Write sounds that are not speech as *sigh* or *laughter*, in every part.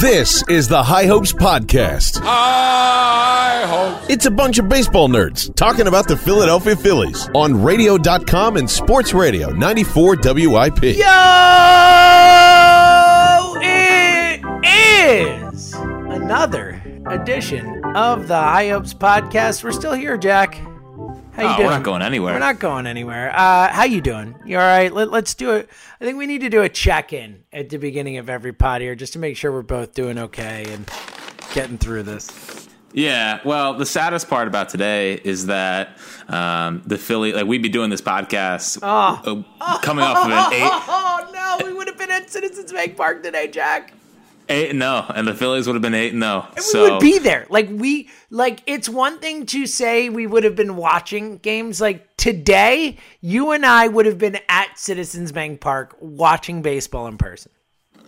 This is the High Hopes Podcast. High hopes. It's a bunch of baseball nerds talking about the Philadelphia Phillies on radio.com and sports radio 94 WIP. Yo! It is another edition of the High Hopes podcast. We're still here, Jack. How you Oh, doing? we're not going anywhere. We're not going anywhere. Uh, how you doing? You all right? Let, let's do it. I think we need to do a check-in at the beginning of every pod here, just to make sure we're both doing okay and getting through this. Yeah. Well, the saddest part about today is that um, the Philly, like we'd be doing this podcast Oh. coming off of an eight, *laughs* Oh no, we would have been at Citizens Bank Park today, Jack. Eight and no, and the Phillies would have been eight and no. So we would be there. Like we like it's one thing to say we would have been watching games like today, you and I would have been at Citizens Bank Park watching baseball in person.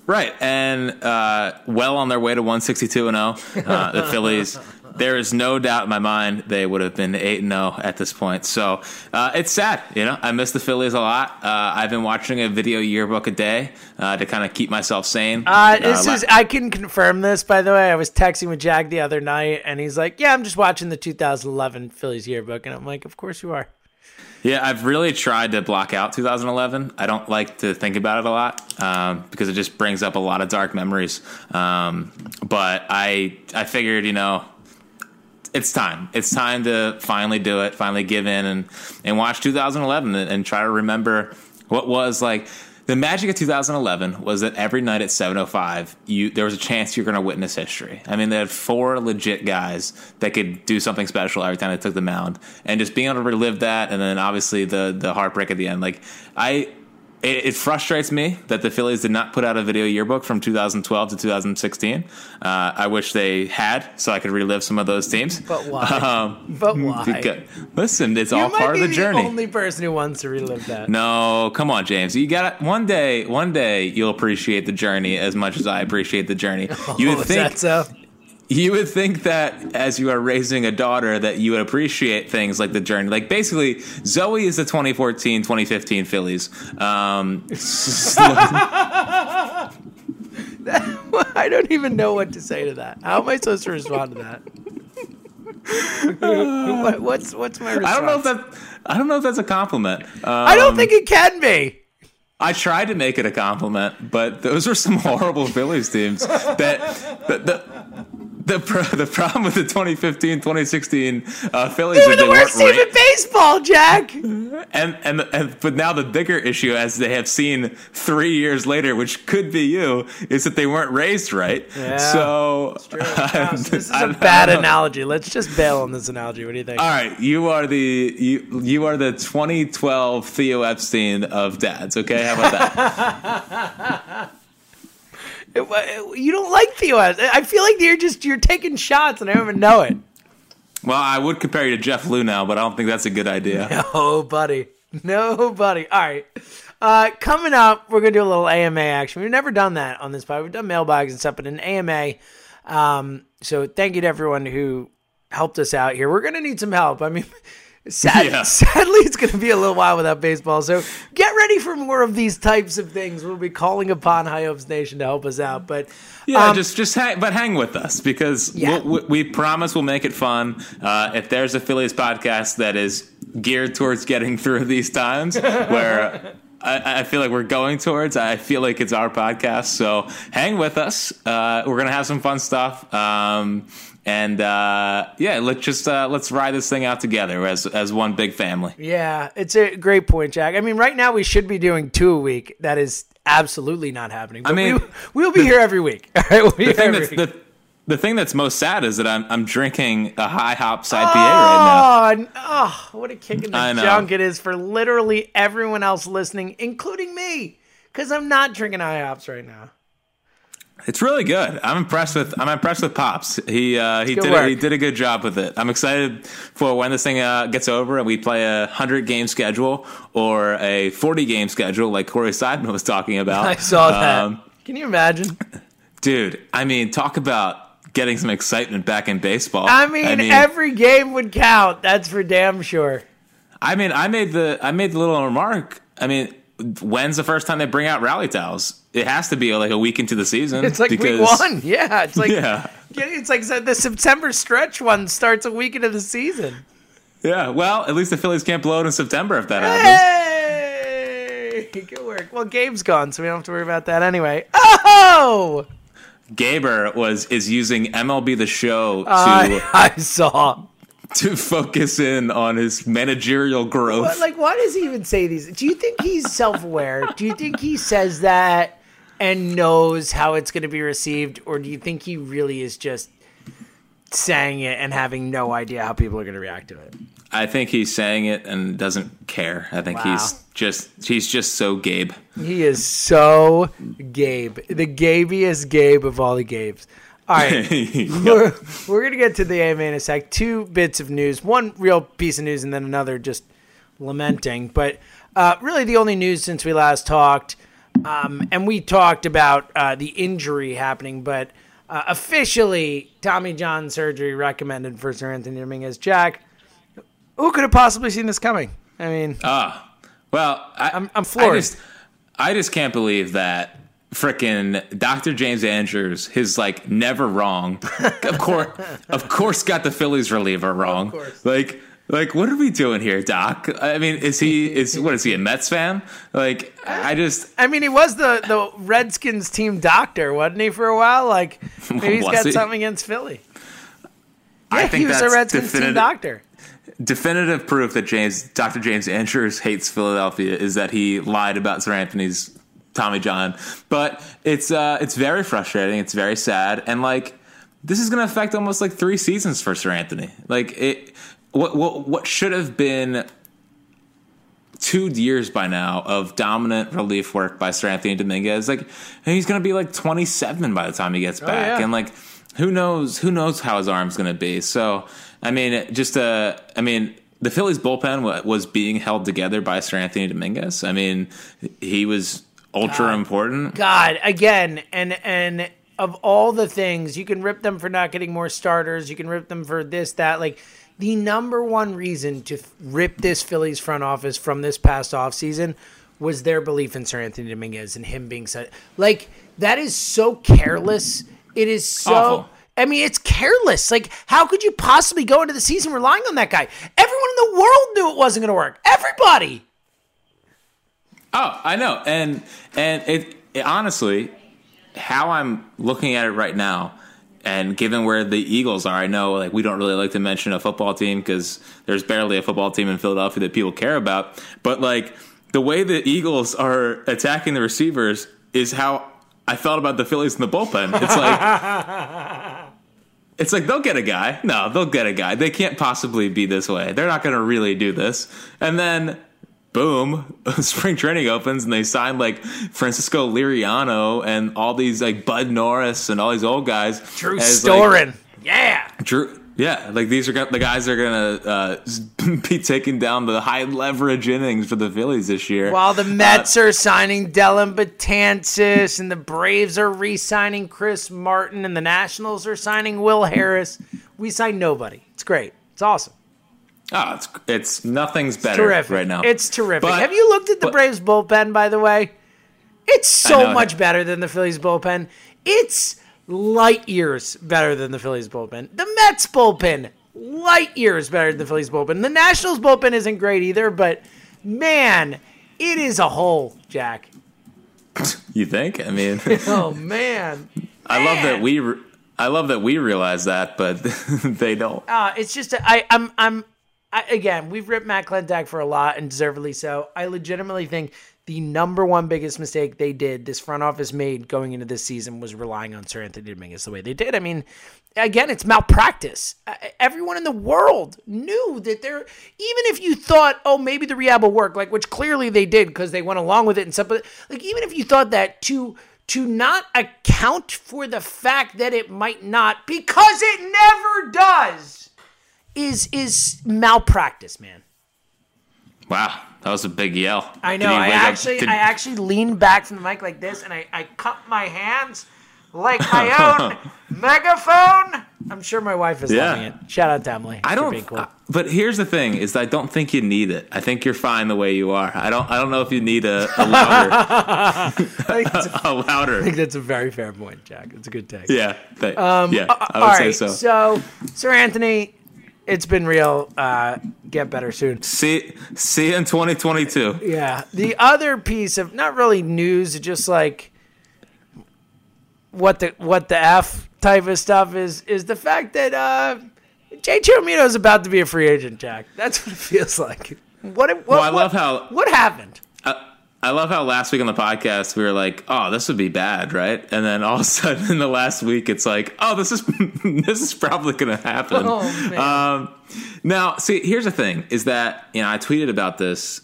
right, and uh, well on their way to one sixty two and zero. Uh, the *laughs* Phillies. There is no doubt in my mind they would have been eight and zero at this point. So uh, it's sad, you know. I miss the Phillies a lot. Uh, I've been watching a video yearbook a day uh, to kind of keep myself sane. Uh, this la- is I can confirm this by the way. I was texting with Jag the other night and he's like, "Yeah, I'm just watching the 2011 Phillies yearbook." And I'm like, "Of course you are." Yeah, I've really tried to block out 2011. I don't like to think about it a lot um, because it just brings up a lot of dark memories. Um, but I, I figured, you know, it's time. It's time to finally do it. Finally give in and and watch 2011 and, and try to remember what was like. The magic of 2011 was that every night at 7:05, you there was a chance you're going to witness history. I mean, they had four legit guys that could do something special every time they took the mound, and just being able to relive that, and then obviously the the heartbreak at the end. Like I, it, it frustrates me that the Phillies did not put out a video yearbook from 2012 to 2016. Uh, I wish they had, so I could relive some of those teams. But why? *laughs* Um, But why? because- listen, it's You all might part of be the journey. only person who wants to relive that. No, come on, James. You got one day. One day you'll appreciate the journey as much as I appreciate the journey. *laughs* You Oh, would is think so? *laughs* you would think that as you are raising a daughter that you would appreciate things like the journey. Like basically, Zoe is the 2014, 2015 Phillies. Um, *laughs* *laughs* I don't even know what to say to that. How am I supposed to respond to that? what, what's what's my response? I don't know if that. I don't know if that's a compliment. Um, I don't think it can be. I tried to make it a compliment, but those were some horrible Phillies teams. That the the, *laughs* the, pro, the problem with the 2015 2016 uh, Phillies They is were they the worst weren't team ra- in baseball, Jack. *laughs* and, and and but now the bigger issue, as they have seen three years later, which could be you, is that they weren't raised right. Yeah, so Wow, *laughs* so this is I- a I bad analogy. Let's just bail on this analogy. What do you think? All right, you are the you you are the 2012 Theo Epstein of dads. Okay, how about that? You don't like Theo. I feel like you're just you're taking shots and I don't even know it. well, I would compare you to Jeff Luhnow, but I don't think that's a good idea. *laughs* Oh, buddy. No, buddy. All right. Uh, coming up, we're going to do a little AMA action. We've never done that on this pod. We've done mailbags and stuff, but an AMA. Um, so thank you to everyone who helped us out here. We're going to need some help. I mean, sad, Yeah. *laughs* sadly, it's going to be a little while without baseball. So get ready for more of these types of things. We'll be calling upon High Hopes Nation to help us out. But Yeah, um, just just hang, but hang with us because Yeah. we'll, we, we promise we'll make it fun. Uh, if there's a Phillies podcast that is geared towards getting through these times, *laughs* where I, I feel like we're going towards, I feel like it's our podcast. So hang with us. Uh, we're gonna have some fun stuff. Um, and uh, yeah, let's just uh, let's ride this thing out together as as one big family. Yeah, it's a great point, Jack. I mean, right now we should be doing two a week. That is absolutely not happening. But mean, we, *laughs* we'll be here every week. *laughs* All right, we'll be The thing that's the, the thing that's most sad is that I'm I'm drinking a high hops IPA right now. Oh, oh, what a kick in the I know. junk it is for literally everyone else listening, including me, because I'm not drinking high hops right now. It's really good. I'm impressed with. I'm impressed with Pops. He uh, he good did work. he did a good job with it. I'm excited for when this thing uh, gets over and we play a hundred game schedule or a forty game schedule like Corey Seidman was talking about. *laughs* I saw that. Um, Can you imagine? *laughs* dude. I mean, talk about getting some excitement back in baseball. I mean, every game would count. That's for damn sure. I mean, I made the I made the little remark. I mean, when's the first time they bring out rally towels? It has to be like a week into the season. It's like because, week one. *laughs* Yeah, it's like Yeah. it's like the September stretch one starts a week into the season. Yeah. Well, at least the Phillies can't blow it in September if that happens. Hey, *laughs* good work. Well, Gabe's gone, so we don't have to worry about that anyway. Oh, Gaber was is using MLB the Show to I, *laughs* I saw. To focus in on his managerial growth. But like, why does he even say these? Do you think he's self-aware? Do you think he says that and knows how it's going to be received, or do you think he really is just saying it and having no idea how people are going to react to it? I think he's saying it and doesn't care. I think Wow. he's just he's just so Gabe. He is so Gabe, the Gabiest Gabe of all the Gabes. All right, *laughs* we're, we're gonna get to the AMA in a sec. Two bits of news, one real piece of news, and then another just lamenting. But uh, really, the only news since we last talked, um, and we talked about uh, the injury happening, but uh, officially, Tommy John surgery recommended for Seranthony Dominguez. Jack, who could have possibly seen this coming? I mean, Ah, well, I, I'm- I'm floored. I just, I just can't believe that frickin' Dr. James Andrews, his like never wrong. of course, *laughs* of course, got the Phillies reliever wrong. course. Like, like, what are we doing here, Doc? I mean, is he is what is he a Mets fan? Like, I just I mean, he was the, the Redskins team doctor, wasn't he, for a while? Like, *laughs* maybe he's got he? something against Philly. Yeah, I think he was that's a Redskins team doctor. definitive proof that James Dr. James Andrews hates Philadelphia is that he lied about Seranthony's Tommy John. But it's uh it's very frustrating, it's very sad, and like this is gonna affect almost like three seasons for Seranthony. Like it what what what should have been two years by now of dominant relief work by Seranthony Dominguez. Like he's gonna be like twenty seven by the time he gets back. yeah. And like who knows who knows how his arm's gonna be. So I mean just uh I mean the Phillies bullpen was being held together by Seranthony Dominguez. I mean, he was ultra important. God, again, and and of all the things, you can rip them for not getting more starters. You can rip them for this, that. Like the number one reason to rip this Phillies front office from this past offseason was their belief in Seranthony Dominguez and him being such like that is so careless. It is so. Awful. I mean, it's careless. Like, how could you possibly go into the season relying on that guy? Everyone in the world knew it wasn't going to work. Everybody. Oh, I know, and and it, it honestly, how I'm looking at it right now, and given where the Eagles are, I know like we don't really like to mention a football team because there's barely a football team in Philadelphia that people care about. But like the way the Eagles are attacking the receivers is how I felt about the Phillies in the bullpen. It's like. *laughs* It's like they'll get a guy. No, they'll get a guy. They can't possibly be this way. They're not going to really do this. And then, boom, *laughs* spring training opens and they sign like Francisco Liriano and all these like Bud Norris and all these old guys. Drew as, like, Storen. yeah. Drew, yeah, like these are the guys that are gonna uh, *laughs* be taking down the high leverage innings for the Phillies this year. While the Mets are signing Dellin Betances and the Braves are re-signing Chris Martin and the Nationals are signing Will Harris, we sign nobody. It's great. It's awesome. Oh, it's it's nothing's better Terrific. right now. It's terrific. But- Have you looked at the but- Braves bullpen, by the way? It's so much better than the Phillies bullpen. It's light years better than the Phillies bullpen. The Mets bullpen, light years better than the Phillies bullpen. The Nationals bullpen isn't great either, but man, it is a hole, Jack. You think? I mean, *laughs* Oh man. *laughs* I love that we. Re- I love that we realize that, but *laughs* they don't. Uh, it's just I, I'm I'm I, again we've ripped Matt Klentak for a lot and deservedly so. I legitimately think the number one biggest mistake they did this front office made going into this season was relying on Seranthony Dominguez the way they did. I mean, again, it's malpractice. Everyone in the world knew that there. Even if you thought, oh, maybe the rehab will work, like which clearly they did because they went along with it and stuff. But like even if you thought that to to not account for the fact that it might not because it never does is is malpractice, man. Wow, that was a big yell. I know. I actually did- I actually leaned back from the mic like this and I, I cupped my hands like my *laughs* own megaphone. I'm sure my wife is Yeah. loving it. Shout out to Emily. I don't. cool. uh, but here's the thing: is I don't think you need it. I think you're fine the way you are. I don't. I don't know if you need a, a *laughs* louder. I think, *laughs* that's a, a louder. I think that's a very fair point, Jack. It's a good take. Yeah. th- yeah. Uh, I would All say so. so Seranthony, it's been real. Uh, get better soon. See. See you in 2022. Yeah. The other piece of not really news, just like what the what the f type of stuff is is the fact that uh, JT Realmuto is about to be a free agent. Jack, that's what it feels like. What? what Well, I what- love how What happened? I love how last week on the podcast we were like, "Oh, this would be bad, right?" And then all of a *laughs* sudden in the last week, it's like, "Oh, this is *laughs* this is probably going to happen." Oh. Um, now, see, here's the thing: is that you know I tweeted about this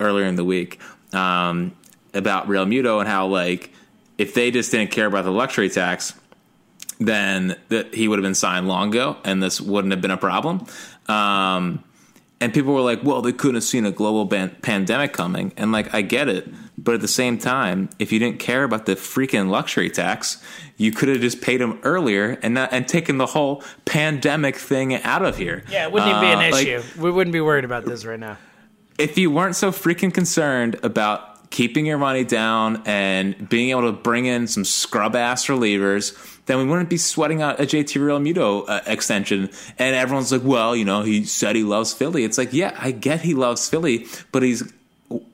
earlier in the week um, about Realmuto and how like if they just didn't care about the luxury tax, then that he would have been signed long ago, and this wouldn't have been a problem. Um, and people were like, "Well, they couldn't have seen a global ban- pandemic coming." And like, I get it, but at the same time, if you didn't care about the freaking luxury tax, you could have just paid them earlier and not, and taken the whole pandemic thing out of here. Yeah, it wouldn't even be an Uh, like, issue. we wouldn't be worried about this right now. if you weren't so freaking concerned about keeping your money down and being able to bring in some scrub ass relievers, then we wouldn't be sweating out a JT Realmuto uh, extension. And everyone's like, well, you know, he said he loves Philly. It's like, yeah, I get he loves Philly, but he's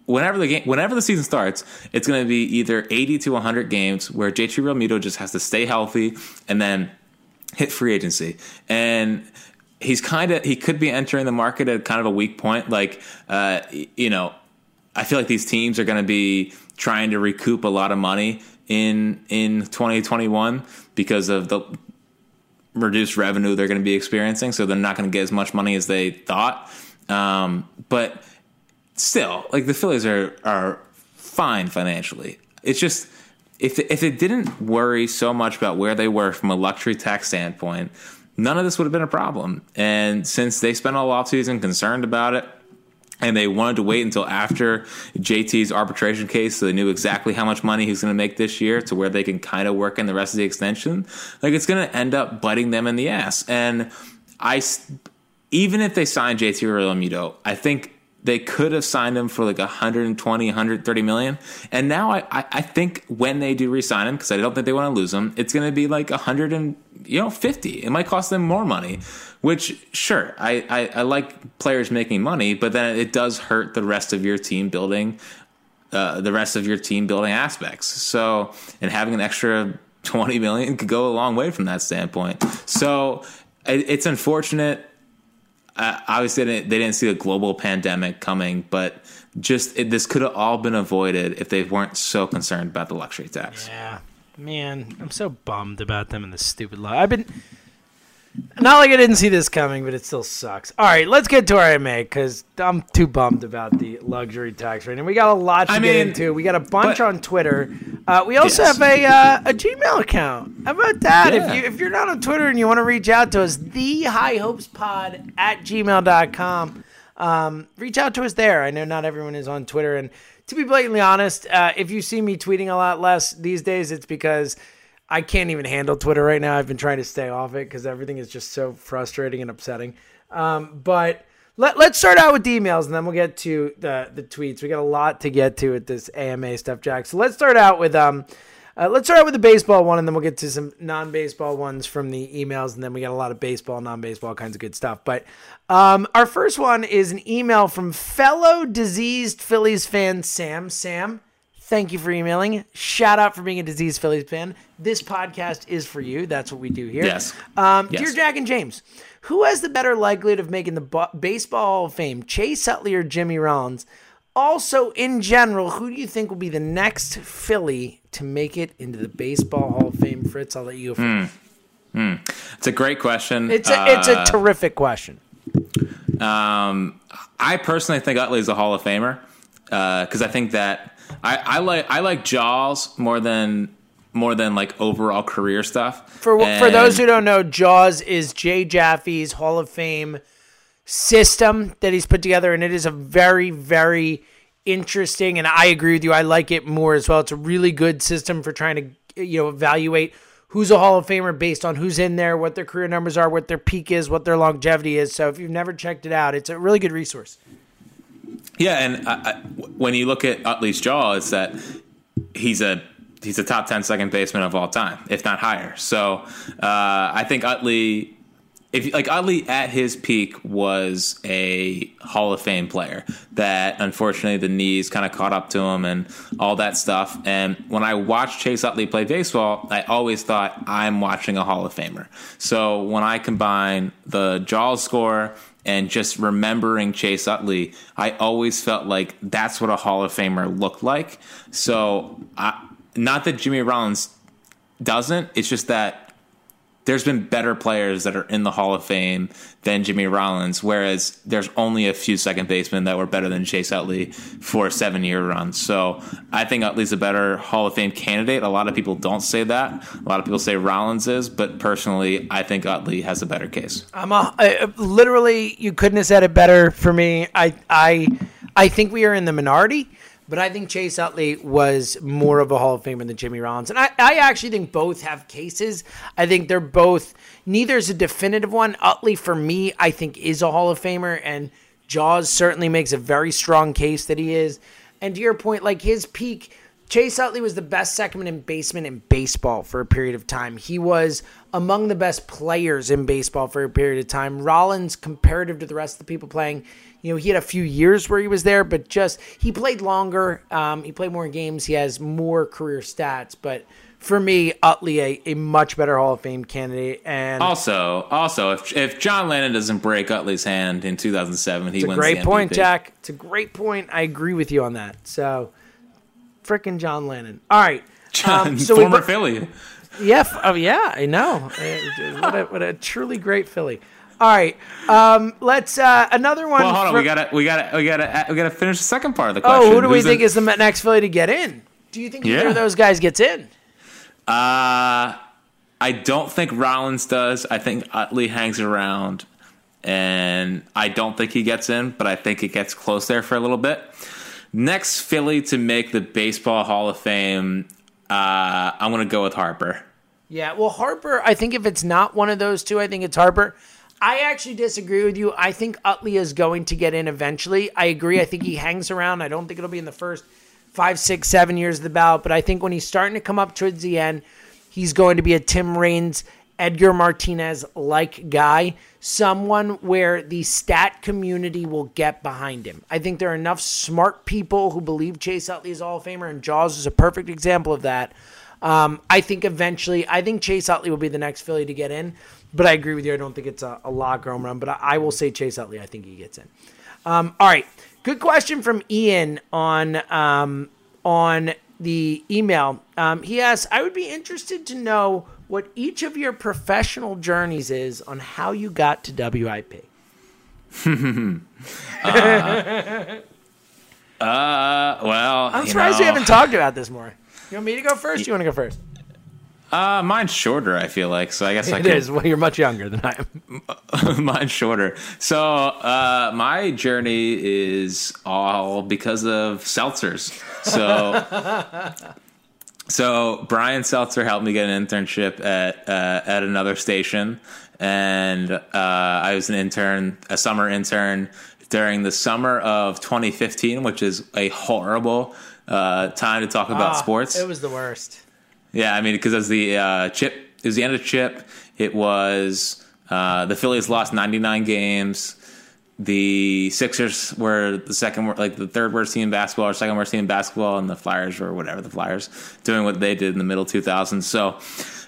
whenever the game, whenever the season starts, it's going to be either 80 to 100 games where JT Realmuto just has to stay healthy and then hit free agency. And he's kind of he could be entering the market at kind of a weak point. Like, uh, you know, I feel like these teams are going to be trying to recoup a lot of money in in 2021 because of the reduced revenue they're going to be experiencing. So they're not going to get as much money as they thought. Um, but still, like the Phillies are are fine financially. It's just if if they didn't worry so much about where they were from a luxury tax standpoint, none of this would have been a problem. And since they spent all offseason concerned about it, and they wanted to wait until after JT's arbitration case so they knew exactly how much money he's going to make this year to where they can kind of work in the rest of the extension. Like it's going to end up biting them in the ass. And I even if they sign JT Realmuto, I think they could have signed him for like 120, 130 million. And now I, I, I think when they do re-sign him, because I don't think they want to lose him, it's going to be like 100 and you know 50. It might cost them more money. Which sure, I, I, I like players making money, but then it does hurt the rest of your team building uh, the rest of your team building aspects. So, and having an extra 20 million could go a long way from that standpoint. So, it, it's unfortunate. Uh, obviously, they didn't, they didn't see the global pandemic coming, but just it, this could have all been avoided if they weren't so concerned about the luxury tax. Yeah, man, I'm so bummed about them and the stupid law. I've been not like I didn't see this coming, but it still sucks. All right, let's get to our AMA because I'm too bummed about the luxury tax rate, and We got a lot to I get mean, into. We got a bunch but- on Twitter. Uh, we also Yes. have a uh, a Gmail account. How about that? Yeah. If you if you're not on Twitter and you want to reach out to us, the high hopes pod at gmail.com. Um, reach out to us there. I know not everyone is on Twitter, and to be blatantly honest, uh, if you see me tweeting a lot less these days, it's because I can't even handle Twitter right now. I've been trying to stay off it because everything is just so frustrating and upsetting. Um, but let, let's start out with the emails and then we'll get to the, the tweets. We got a lot to get to with this AMA stuff, Jack. So let's start out with um, uh, let's start out with the baseball one and then we'll get to some non-baseball ones from the emails and then we got a lot of baseball, non-baseball kinds of good stuff. But um, our first one is an email from fellow diseased Phillies fan Sam. Sam, Thank you for emailing. Shout out for being a disease Phillies fan. This podcast is for you. That's what we do here. Yes. Um, Yes. Dear Jack and James, who has the better likelihood of making the bu- Baseball Hall of Fame, Chase Utley or Jimmy Rollins? Also, in general, who do you think will be the next Philly to make it into the Baseball Hall of Fame? Fritz, I'll let you go first. It's a great question. It's a, it's Uh, a terrific question. Um, I personally think Utley's a Hall of Famer because I think that I, I like I like Jaws more than more than like overall career stuff. For for those who don't know, Jaws is Jay Jaffe's Hall of Fame system that he's put together, and it is a very very interesting. And I agree with you. I like it more as well. It's a really good system for trying to you know evaluate who's a Hall of Famer based on who's in there, what their career numbers are, what their peak is, what their longevity is. So if you've never checked it out, it's a really good resource. Yeah, and I, I, when you look at Utley's jaw, it's that he's a he's a top 10 second baseman of all time, if not higher. So uh, I think Utley if like Utley at his peak was a Hall of Fame player that unfortunately the knees kind of caught up to him and all that stuff. And when I watched Chase Utley play baseball, I always thought I'm watching a Hall of Famer. So when I combine the Jaws score and just remembering Chase Utley, I always felt like that's what a Hall of Famer looked like. So I, not that Jimmy Rollins doesn't, it's just that there's been better players that are in the Hall of Fame than Jimmy Rollins, whereas there's only a few second basemen that were better than Chase Utley for a seven year run. So I think Utley's a better Hall of Fame candidate. A lot of people don't say that. A lot of people say Rollins is, but personally, I think Utley has a better case. I'm a, I, literally, you couldn't have said it better for me. I, I, I think we are in the minority. But I think Chase Utley was more of a Hall of Famer than Jimmy Rollins. And I, I actually think both have cases. I think they're both, neither is a definitive one. Utley, for me, I think is a Hall of Famer. And Jaws certainly makes a very strong case that he is. And to your point, like his peak, Chase Utley was the best second in baseman in baseball for a period of time. He was among the best players in baseball for a period of time. Rollins, comparative to the rest of the people playing, you know, he had a few years where he was there, but just he played longer. Um, he played more games. He has more career stats. But for me, Utley, a, a much better Hall of Fame candidate. And also, also, if if John Lannan doesn't break Utley's hand in 2007, he it's a wins. great point. Jack. It's a great point. I agree with you on that. So, freaking John Lannan. All right. Um, so former Philly. Yeah, f- oh, yeah, I know. *laughs* What, a, what a truly great Philly. All right, um, let's uh, another one. Well, hold on. We gotta, we gotta, we gotta, we gotta finish the second part of the question. oh, who do we Who's think in- is the next Philly to get in? Do you think either of those guys gets in? Uh, I don't think Rollins does. I think Utley hangs around, and I don't think he gets in, but I think it gets close there for a little bit. Next Philly to make the Baseball Hall of Fame, uh, I'm going to go with Harper. Yeah, well, Harper, I think if it's not one of those two, I think it's Harper. I actually disagree with you. I think Utley is going to get in eventually. I agree. I think he hangs around. I don't think it'll be in the first five, six, seven years of the ballot, but I think when he's starting to come up towards the end, he's going to be a Tim Raines, Edgar Martinez like guy, someone where the stat community will get behind him. I think there are enough smart people who believe Chase Utley is a Hall of Famer, and Jaws is a perfect example of that. Um, I think eventually, I think Chase Utley will be the next Philly to get in, but I agree with you. I don't think it's a, a lock home run, but I, I will say Chase Utley. I think he gets in. Um, all right, good question from Ian on um, on the email. Um, he asks, I would be interested to know what each of your professional journeys is on how you got to WIP. *laughs* Uh, well, I'm surprised know, we haven't talked about this more. You want me to go first? You want to go first? Uh, mine's shorter. I feel like so. I guess I It can. is. Well, you're much younger than I am. *laughs* Mine's shorter. So uh, my journey is all because of seltzers. So, *laughs* so Brian Seltzer helped me get an internship at uh, at another station, and uh, I was an intern, a summer intern during the summer of 2015, which is a horrible uh, time to talk about Ah, sports. It was the worst. Yeah, I mean, because as the uh, chip, it was the end of chip. It was uh, the Phillies lost 99 games. The Sixers were the second, like the third worst team in basketball or second worst team in basketball, and the Flyers were whatever the Flyers doing what they did in the middle 2000s. So,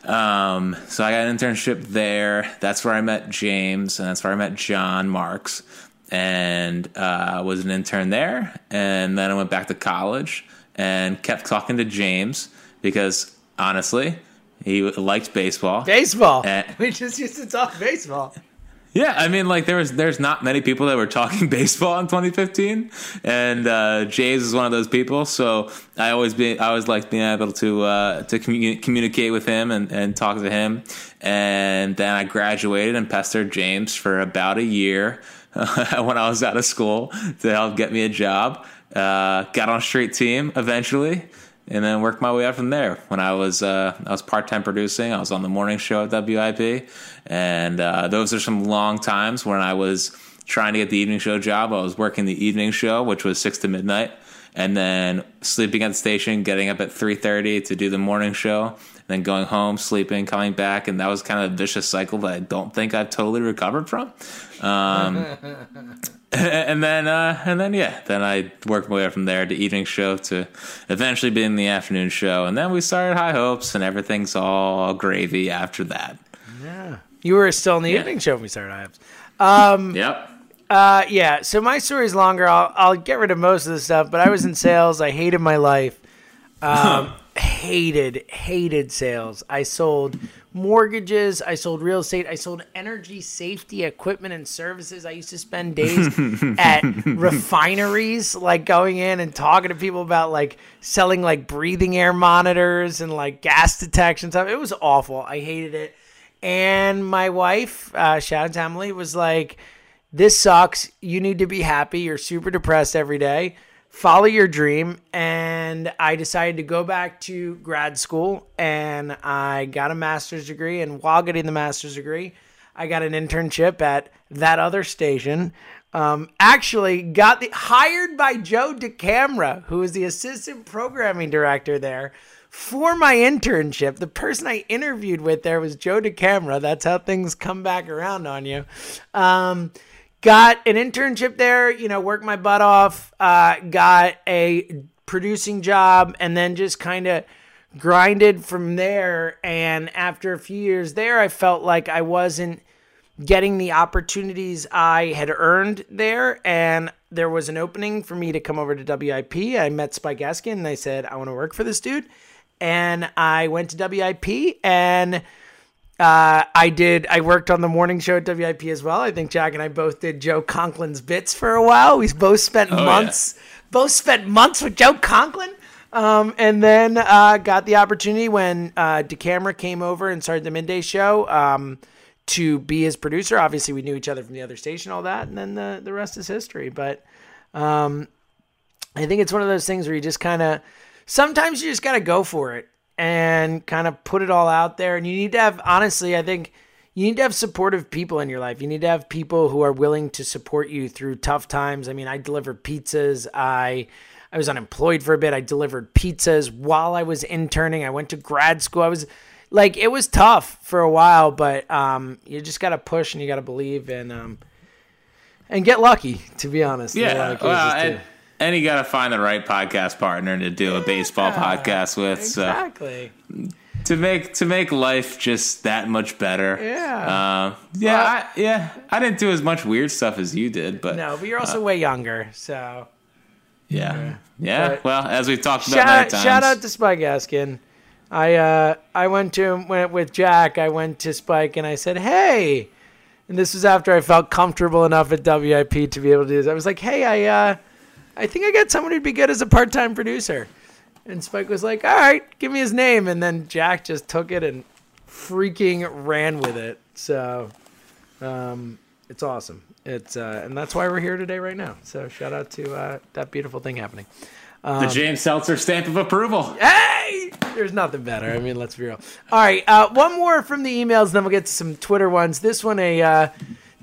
um, so I got an internship there. That's where I met James, and that's where I met John Marks, and uh, was an intern there. And then I went back to college and kept talking to James because honestly, he liked baseball. Baseball. Eh. *laughs* we just used to talk baseball. Yeah, I mean, like there was, there's not many people that were talking *laughs* baseball in 2015, and uh, Jays is one of those people. So I always be, I always like being able to uh, to commu- communicate with him and, and talk to him. And then I graduated and pestered James for about a year *laughs* when I was out of school to help get me a job. Uh, got on a street team eventually. And then worked my way up from there. When I was uh, I was part time producing, I was on the morning show at WIP, and uh, those are some long times when I was trying to get the evening show job. I was working the evening show, which was six to midnight, and then sleeping at the station, getting up at three thirty to do the morning show, then going home, sleeping, coming back, and that was kind of a vicious cycle that I don't think I've totally recovered from. Um, *laughs* and then, uh, and then, yeah, then I worked my way up from there to evening show to eventually being the afternoon show, and then we started High Hopes, and everything's all gravy after that. Yeah, you were still in the yeah. evening show when we started High Hopes. Um, yep. Uh, yeah. So my story's longer. I'll I'll get rid of most of the stuff. But I was in sales. I hated my life. Um, *laughs* hated hated sales. I sold mortgages. I sold real estate. I sold energy safety equipment and services. I used to spend days *laughs* at refineries, like going in and talking to people about like selling like breathing air monitors and like gas detection stuff. It was awful. I hated it. And my wife, uh, shout out to Emily, was like this sucks. You need to be happy. You're super depressed every day. Follow your dream. And I decided to go back to grad school and I got a master's degree. And while getting the master's degree, I got an internship at that other station. Um, actually, got the hired by Joe DeCamara, who is the assistant programming director there for my internship, the person I interviewed with there was Joe DeCamara. That's how things come back around on you. Um, got an internship there, you know, worked my butt off, uh, got a producing job, and then just kind of grinded from there. And after a few years there, I felt like I wasn't getting the opportunities I had earned there. And there was an opening for me to come over to WIP. I met Spike Eskin and I said, I want to work for this dude. And I went to WIP and uh, I did. I worked on the morning show at WIP as well. I think Jack and I both did Joe Conklin's bits for a while. We both spent oh, months, yeah. both spent months with Joe Conklin. Um, and then uh, got the opportunity when uh, DeCamara came over and started the midday show um, to be his producer. Obviously, we knew each other from the other station, all that, and then the the rest is history. But um, I think it's one of those things where you just kind of sometimes you just got to go for it and kind of put it all out there. And you need to have, honestly, I think you need to have supportive people in your life. You need to have people who are willing to support you through tough times. I mean, I delivered pizzas. I I was unemployed for a bit. I delivered pizzas while I was interning. I went to grad school. I was like, it was tough for a while, but um, you just got to push and you got to believe and um, and get lucky. To be honest, yeah. Well, and you got to find the right podcast partner to do a baseball podcast with. Exactly. So to make to make life just that much better. Yeah. Uh, yeah. Well, I, yeah. I didn't do as much weird stuff as you did, but no. But you're also uh, way younger, so. Yeah. Yeah. But well, as we've talked about many times. Shout out to Spike Eskin. I uh I went to went with Jack. I went to Spike and I said, "Hey." And this was after I felt comfortable enough at WIP to be able to do this. I was like, "Hey, I uh I think I got someone who'd be good as a part time producer. And Spike was like, all right, give me his name. And then Jack just took it and freaking ran with it. So um, it's awesome. It's uh, and that's why we're here today, right now. So shout out to uh, that beautiful thing happening. Um, the James Seltzer stamp of approval. Hey, there's nothing better. I mean, let's be real. All right, uh, one more from the emails, then we'll get to some Twitter ones. This one, a uh,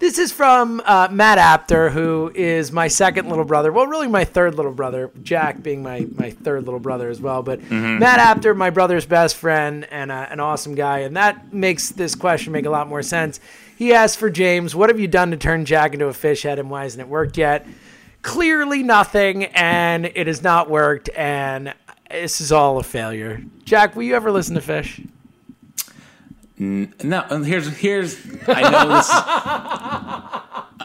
this is from uh, Matt Apter, who is my second little brother. Well, really my third little brother. Jack being my, my third little brother as well. But mm-hmm. Matt Apter, my brother's best friend and uh, an awesome guy. And that makes this question make a lot more sense. He asked for James, what have you done to turn Jack into a Phish head and why hasn't it worked yet? Clearly nothing, and it has not worked, and this is all a failure. Jack, will you ever listen to Phish? No, here's here's. I know this. *laughs*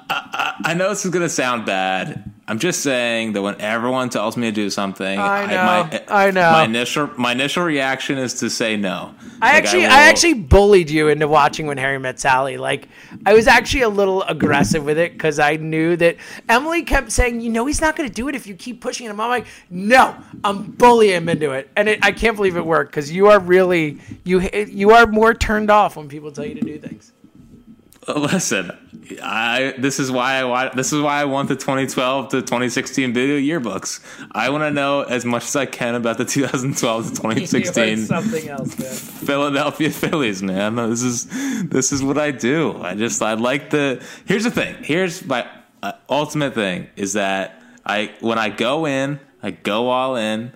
I, I, know this is gonna sound bad. I'm just saying that when everyone tells me to do something, I know. I, my, I know. My uh, initial my initial reaction is to say no. I like actually I, I, actually bullied you into watching when Harry met Sally. Like I was actually a little aggressive with it because I knew that Emily kept saying, "You know, he's not going to do it if you keep pushing him." I'm like, "No, I'm bullying him into it," and it, I can't believe it worked because you are really you you are more turned off when people tell you to do things. Listen, I this is why I want this is why I want the 2012 to 2016 video yearbooks. I want to know as much as I can about the 2012 to *laughs* 2016 something else, man. Philadelphia Phillies, man. This is this is what I do. I just I like the. Here's the thing. Here's my uh, ultimate thing is that I when I go in, I go all in,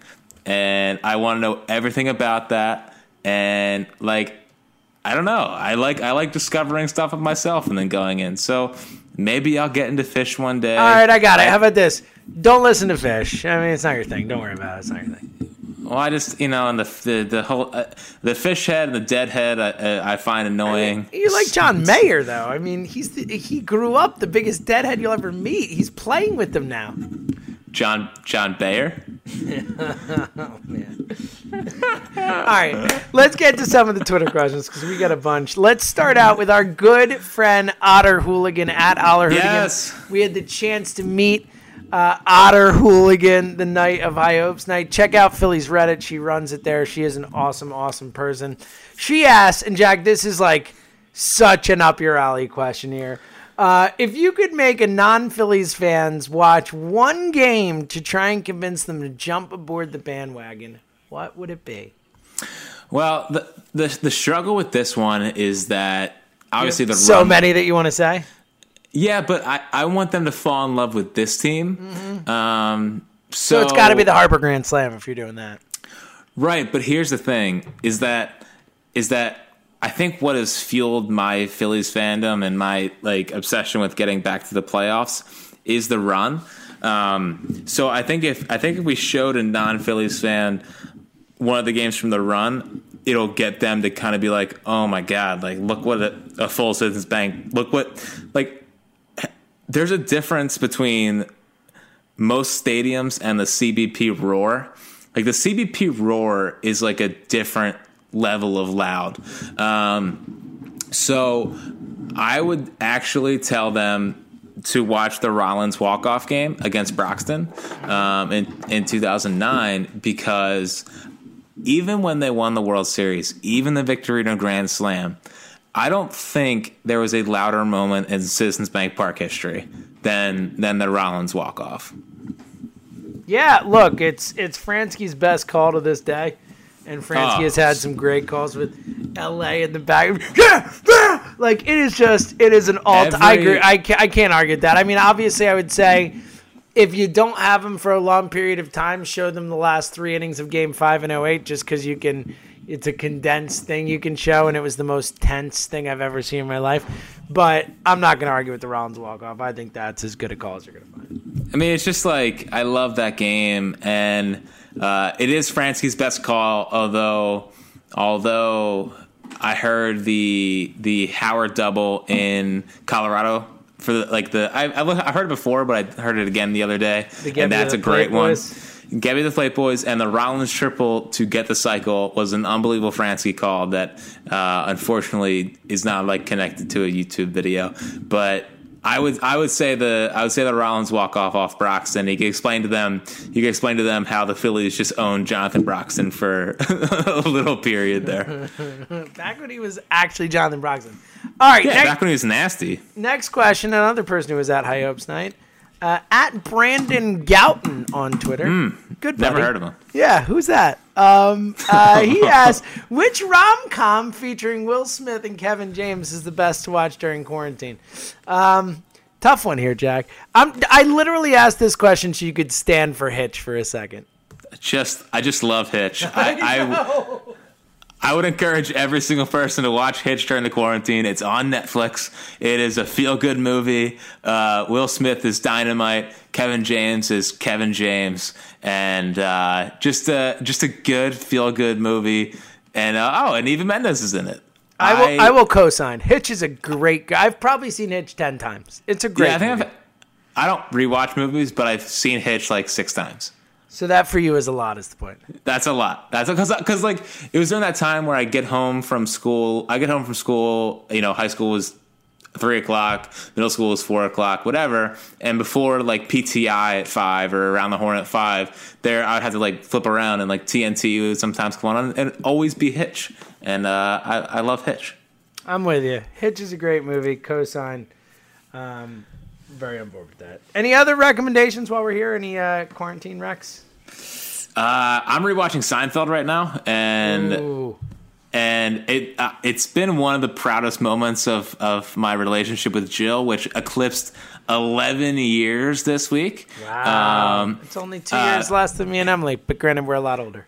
and I want to know everything about that. And like, I don't know. I like I like discovering stuff of myself and then going in. So maybe I'll get into Phish one day. All right, I got it. How about this? Don't listen to Phish. I mean, it's not your thing. Don't worry about it. It's not your thing. Well, I just you know, and the the, the whole uh, the Phish head and the dead head, I, uh, I find annoying. You like John *laughs* Mayer, though. I mean, he's the, he grew up the biggest deadhead you'll ever meet. He's playing with them now. John John Bayer. *laughs* oh! *laughs* All right, let's get to some of the Twitter questions because we got a bunch. Let's start out with our good friend Otter Hooligan at Otter Hooligan. Yes. We had the chance to meet uh, Otter Hooligan the night of High Hopes Night. Check out Philly's Reddit. She runs it there. She is an awesome, awesome person. She asked, and Jack, this is like such an up your alley question here. Uh, if you could make a non-Phillies fans watch one game to try and convince them to jump aboard the bandwagon, what would it be? Well, the the the struggle with this one is that obviously the so run, many that you want to say. Yeah, but I, I want them to fall in love with this team. Um, so, So it's got to be the Harper Grand Slam if you're doing that. right. But here's the thing: is that is that I think what has fueled my Phillies fandom and my like obsession with getting back to the playoffs is the run. Um, so I think if I think if we showed a non-Phillies fan one of the games from the run, it'll get them to kind of be like, "Oh my god! Like, look what a, a full Citizens Bank. Look what like." There's a difference between most stadiums and the CBP roar. Like the CBP roar is like a different level of loud. Um, so I would actually tell them to watch the Rollins walk off game against Broxton um, in in 2009 because even when they won the World Series, even the Victorino Grand Slam, I don't think there was a louder moment in Citizens Bank Park history than than the Rollins walk off. Yeah, look, it's it's Franzke's best call to this day, and Franzke Oh. has ah. had some great calls with L.A. in the back. *laughs* Yeah, yeah! like it is just it is an alt. I agree. I can't, I can't argue that. I mean, obviously, I would say if you don't have them for a long period of time, show them the last three innings of Game Five and 08, just because you can. It's a condensed thing you can show, and it was the most tense thing I've ever seen in my life. But I'm not going to argue with the Rollins walk off. I think that's as good a call as you're going to find. I mean, it's just like I love that game, and uh, it is Franzke's best call. Although, although I heard the the Howard double in Colorado for the, like the I, I I heard it before, but I heard it again the other day, and that's a great one. Gebby the Plate Boys and the Rollins triple to get the cycle was an unbelievable Franzke call that uh, unfortunately is not like connected to a YouTube video. But I would I would say the I would say the Rollins walk off off Broxton. He could explain to them he could explain to them how the Phillies just owned Jonathan Broxton for *laughs* a little period there. *laughs* Back when he was actually Jonathan Broxton. All right, Yeah, next, back when he was nasty. next question. Another person who was at High Hopes Night. Uh, at Brandon Gouton on Twitter. Good buddy. Never heard of him. Yeah, who's that? Um, *laughs* uh, he asked, which rom com featuring Will Smith and Kevin James is the best to watch during quarantine? Um, tough one here, Jack. I'm, I literally asked this question so you could stand for Hitch for a second. Just I just love Hitch. *laughs* I, I I would encourage every single person to watch Hitch during the quarantine. It's on Netflix. It is a feel good movie. Uh, Will Smith is dynamite. Kevin James is Kevin James, and uh, just a just a good feel good movie. And uh, oh, and Eva Mendes is in it. I will, I, will co-sign. Hitch is a great guy. I've probably seen Hitch ten times. It's a great. Yeah, I think movie. I've, I don't rewatch movies, but I've seen Hitch like six times. So that for you is a lot, is the point. That's a lot. That's because because like it was during that time where I get home from school. I get home from school. You know, high school was three o'clock, middle school was four o'clock, whatever. And before like PTI at five or around the horn at five, there I'd have to like flip around and like TNT would sometimes come on and always be Hitch. And uh, I, I love Hitch. I'm with you. Hitch is a great movie. Co-sign. Um, very on board with that. Any other recommendations while we're here? Any uh, quarantine recs? Uh, I'm rewatching Seinfeld right now, and Ooh. and it uh, it's been one of the proudest moments of of my relationship with Jill, which eclipsed 11 years this week. Wow. Um, it's only two uh, years less than me and Emily, but granted, we're a lot older.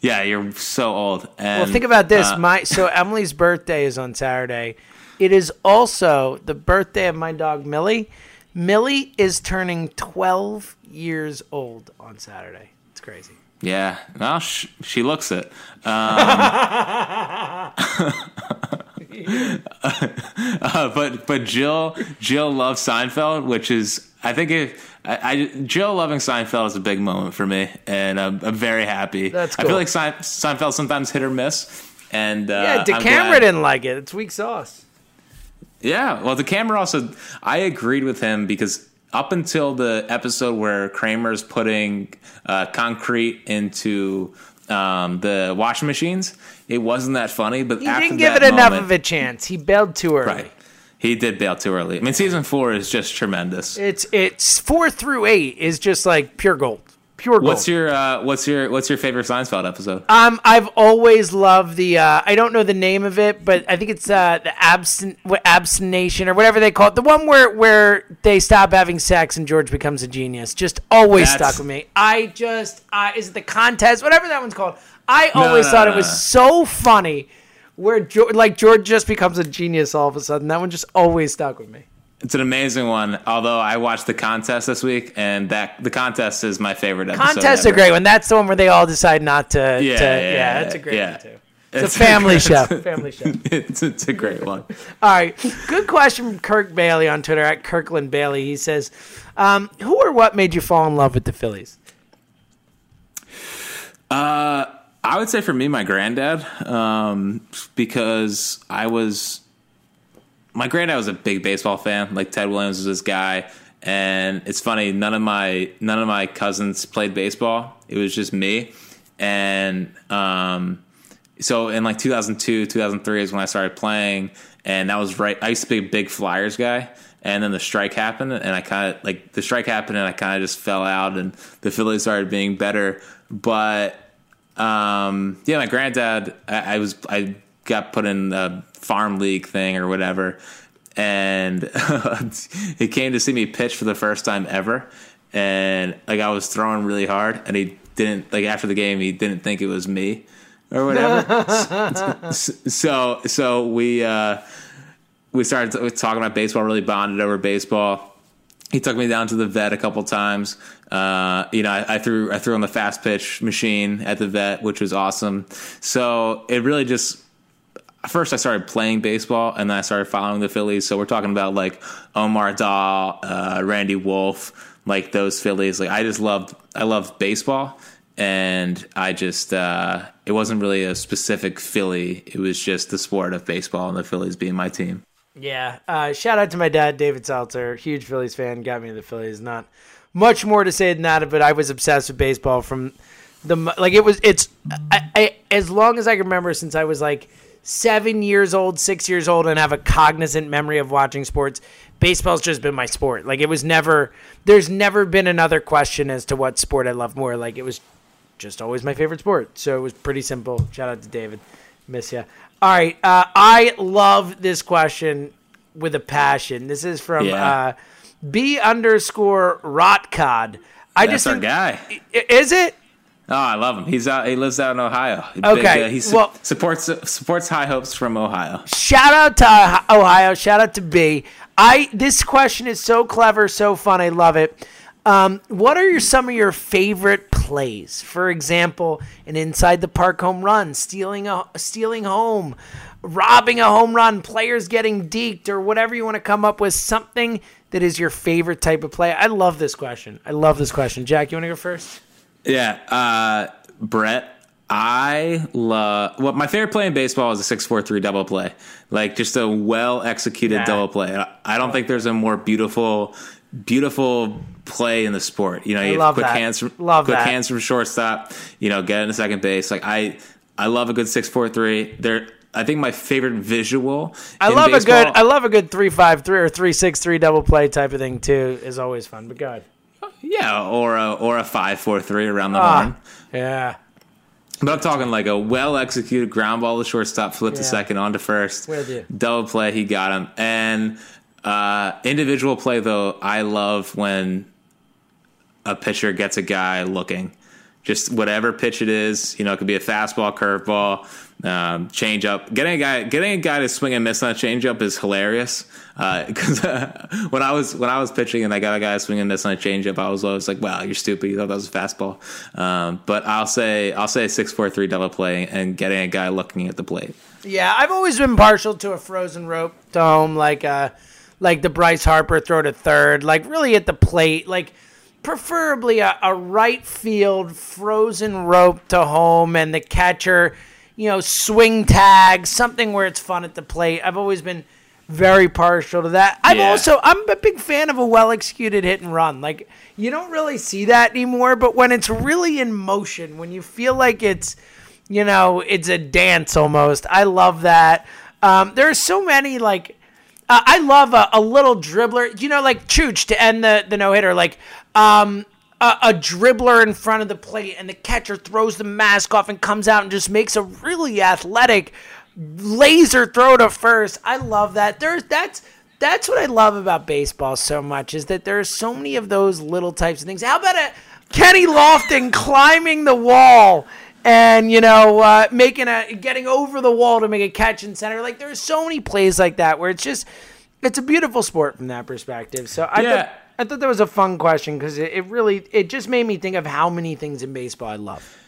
yeah, you're so old. And, Well, think about this. uh, my so *laughs* Emily's birthday is on Saturday. It is also the birthday of my dog Millie. Millie is turning 12 years old on Saturday. It's crazy. yeah, well, sh- she looks it. Um, *laughs* uh, but but Jill Jill loves Seinfeld, which is I think if I, I Jill loving Seinfeld is a big moment for me, and I'm, I'm very happy. That's cool. I feel like Sein- Seinfeld sometimes hit or miss, and uh, Yeah, DeCamara didn't like it. It's weak sauce. Yeah, well, DeCamara also. I agreed with him because up until the episode where Kramer's putting uh, concrete into um, the washing machines, it wasn't that funny. But He didn't give it enough of a chance. He bailed too early. Right, he did bail too early. I mean, season four is just tremendous. It's it's four through eight is just like pure gold. Pure gold. What's your uh, what's your what's your favorite Seinfeld episode? Um, I've always loved the. Uh, I don't know the name of it, but I think it's uh, the abstin what abstination or whatever they call it. The one where where they stop having sex and George becomes a genius. Just always That's- stuck with me. I just uh, is it the contest, whatever that one's called. I always no, thought no, it was no. so funny. Where George, like George just becomes a genius all of a sudden. That one just always stuck with me. It's an amazing one. Although I watched the contest this week, and that the contest is my favorite episode. Contest's a great one. That's the one where they all decide not to. Yeah, to, yeah, yeah, yeah, that's a great yeah. one too. It's, It's a family a- show. *laughs* Family show. it's, it's a great one. *laughs* All right. Good question from Kirk Bailey on Twitter at Kirkland Bailey. He says, um, "Who or what made you fall in love with the Phillies?" Uh, I would say for me, my granddad, um, because I was my granddad was a big baseball fan. Like Ted Williams was this guy, and it's funny. None of my none of my cousins played baseball. It was just me, and um, so in like 2002, 2003 is when I started playing, and that was right. I used to be a big Flyers guy. And then the strike happened, and I kind of like the strike happened, and I kind of just fell out, and the Phillies started being better. But um, yeah, my granddad, I, I was, I got put in the farm league thing or whatever, and *laughs* he came to see me pitch for the first time ever, and like I was throwing really hard, and he didn't like after the game he didn't think it was me or whatever. *laughs* so so we uh, we started talking about baseball, really bonded over baseball he took me down to the vet a couple times. Uh, you know, I, I threw I threw on the fast pitch machine at the vet, which was awesome. So it really just first I started playing baseball, and then I started following the Phillies. So we're talking about like Omar Daal, uh, Randy Wolf, like those Phillies. Like I just loved I loved baseball, and I just uh, it wasn't really a specific Philly. It was just the sport of baseball and the Phillies being my team. Yeah. Uh, shout out to my dad, David Seltzer, huge Phillies fan. Got me the Phillies. Not much more to say than that, but I was obsessed with baseball from the like it was. It's I, I as long as I can remember since I was like seven years old, six years old, and have a cognizant memory of watching sports. Baseball's just been my sport. Like it was never. There's never been another question as to what sport I love more. Like it was just always my favorite sport. So it was pretty simple. Shout out to David. Miss you. All right. Uh, I love this question with a passion. This is from Yeah. uh, B underscore Rotcod. I That's just our guy. Is it? Oh, I love him. He's out. He lives out in Ohio. Big, Okay, uh, he su- well- supports supports High Hopes from Ohio. Shout out to uh, Ohio. Shout out to B. I this question is so clever, so fun. I love it. Um, what are your, some of your favorite plays? For example, an inside the park home run, stealing a stealing home, robbing a home run, players getting deked, or whatever you want to come up with. Something that is your favorite type of play. I love this question. I love this question. Jack, you want to go first? Yeah, uh, Brett. I love. Well, my favorite play in baseball is a six four three double play. Like just a well executed Yeah. double play. I- don't think there's a more beautiful, beautiful play in the sport. You know, you have quick that. hands from Love quick that. hands from shortstop. You know, get into second base. Like I, I love a good six four three. There, I think my favorite visual. I love a good I love a good three five three or three six three double play type of thing too. Is always fun. But go ahead. Yeah, or a or a five four three around the Ah. horn. Yeah. But I'm talking like a well executed ground ball to shortstop, flip to Yeah. second, onto first. With you. Double play, he got him. And uh, individual play, though, I love when a pitcher gets a guy looking. Just whatever pitch it is, you know, it could be a fastball, curveball, um, change up. Getting a guy, getting a guy to swing and miss on a changeup is hilarious. *laughs* Because uh, when I was when I was pitching and I got a guy swinging miss on a changeup, I was always like, "Wow, you're stupid. You thought that was a fastball." Um, but I'll say I'll say six four three double play and getting a guy looking at the plate. Yeah, I've always been partial to a frozen rope dome, like uh, like the Bryce Harper throw to third, like really at the plate, like preferably a, a right field frozen rope to home, and the catcher, you know, swing tag, something where it's fun at the plate. I've always been very partial to that. I'm Yeah. also I'm a big fan of a well executed hit and run. Like you don't really see that anymore, but when it's really in motion, when you feel like it's you know, it's a dance almost. I love that. Um, there are so many like uh, I love a, a little dribbler. You know, like Chooch to end the the no hitter. Like um, a, a dribbler in front of the plate, and the catcher throws the mask off and comes out and just makes a really athletic laser throw to first. I love that. There's that's that's what I love about baseball so much is that there are so many of those little types of things. How about a Kenny Lofton climbing the wall and you know uh, making a getting over the wall to make a catch in center? Like there's so many plays like that where it's just it's a beautiful sport from that perspective. So I Yeah. thought I thought that was a fun question because it, it really it just made me think of how many things in baseball I love.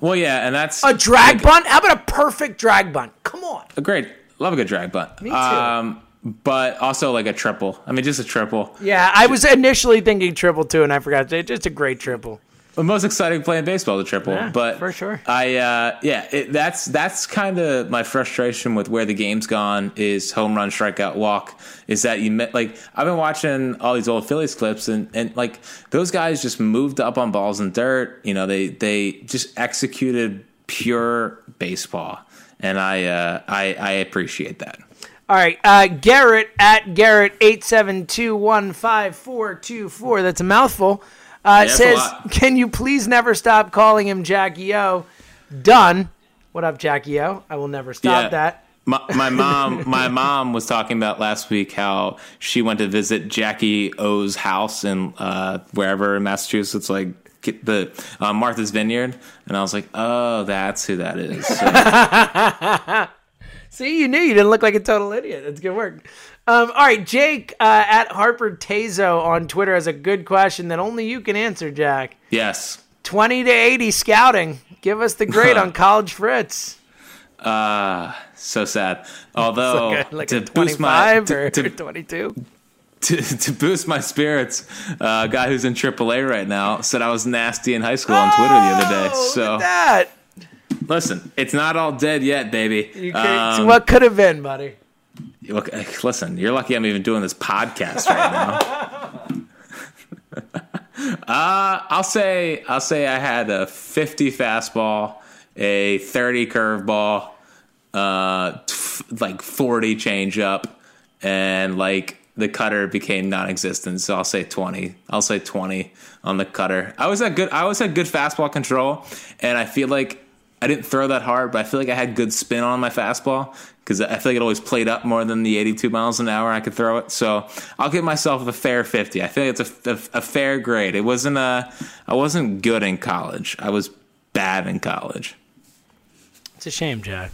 Well, yeah, and that's A drag bunt? How about a perfect drag bunt? Come on. a great. Love a good drag bunt. Me too. Um, but also like a triple. I mean, just a triple. Yeah, I was initially thinking triple two, and I forgot. It's just a great triple. The most exciting play in baseball, the triple. Yeah, but for sure. I uh, yeah, it, that's that's kind of my frustration with where the game's gone is home run, strikeout, walk. Is that you met like I've been watching all these old Phillies clips and and like those guys just moved up on balls and dirt. You know, they they just executed pure baseball, and I uh, I I appreciate that. All right, uh, Garrett at Garrett eight seven two one five four two four. That's a mouthful. Uh, a says, can you please never stop calling him Jackie O? Done. What up, Jackie O? I will never stop Yeah. that. My, my mom, my mom was talking about last week how she went to visit Jackie O's house in uh, wherever in Massachusetts, like the uh, Martha's Vineyard, and I was like, oh, that's who that is. So, *laughs* See, you knew you didn't look like a total idiot. That's good work. Um, all right, Jake uh, at Harper Tazo on Twitter has a good question that only you can answer, Jack. yes, 20 to 80 scouting. Give us the grade on *laughs* College Fritz. uh, so sad. *laughs* Although like a, like to boost my 25 to, to, *laughs* 22. to, to boost my spirits, uh, a guy who's in AAA right now said I was nasty in high school on Twitter the other day. Oh, So look at that. listen, it's not all dead yet, baby. You Um, what could have been, buddy? Look, eh, listen, you're lucky I'm even doing this podcast right now. *laughs* *laughs* uh, I'll say I'll say I had a 50 fastball, a 30 curveball, uh, t- like 40 changeup, and like the cutter became non-existent. So I'll say 20. I'll say 20 on the cutter. I was had good. I always had good fastball control, and I feel like I didn't throw that hard, but I feel like I had good spin on my fastball because I feel like it always played up more than the 82 miles an hour I could throw it. So I'll give myself a fair 50. I feel like it's a, a, a fair grade. It wasn't a. I wasn't good in college. I was bad in college. It's a shame, Jack.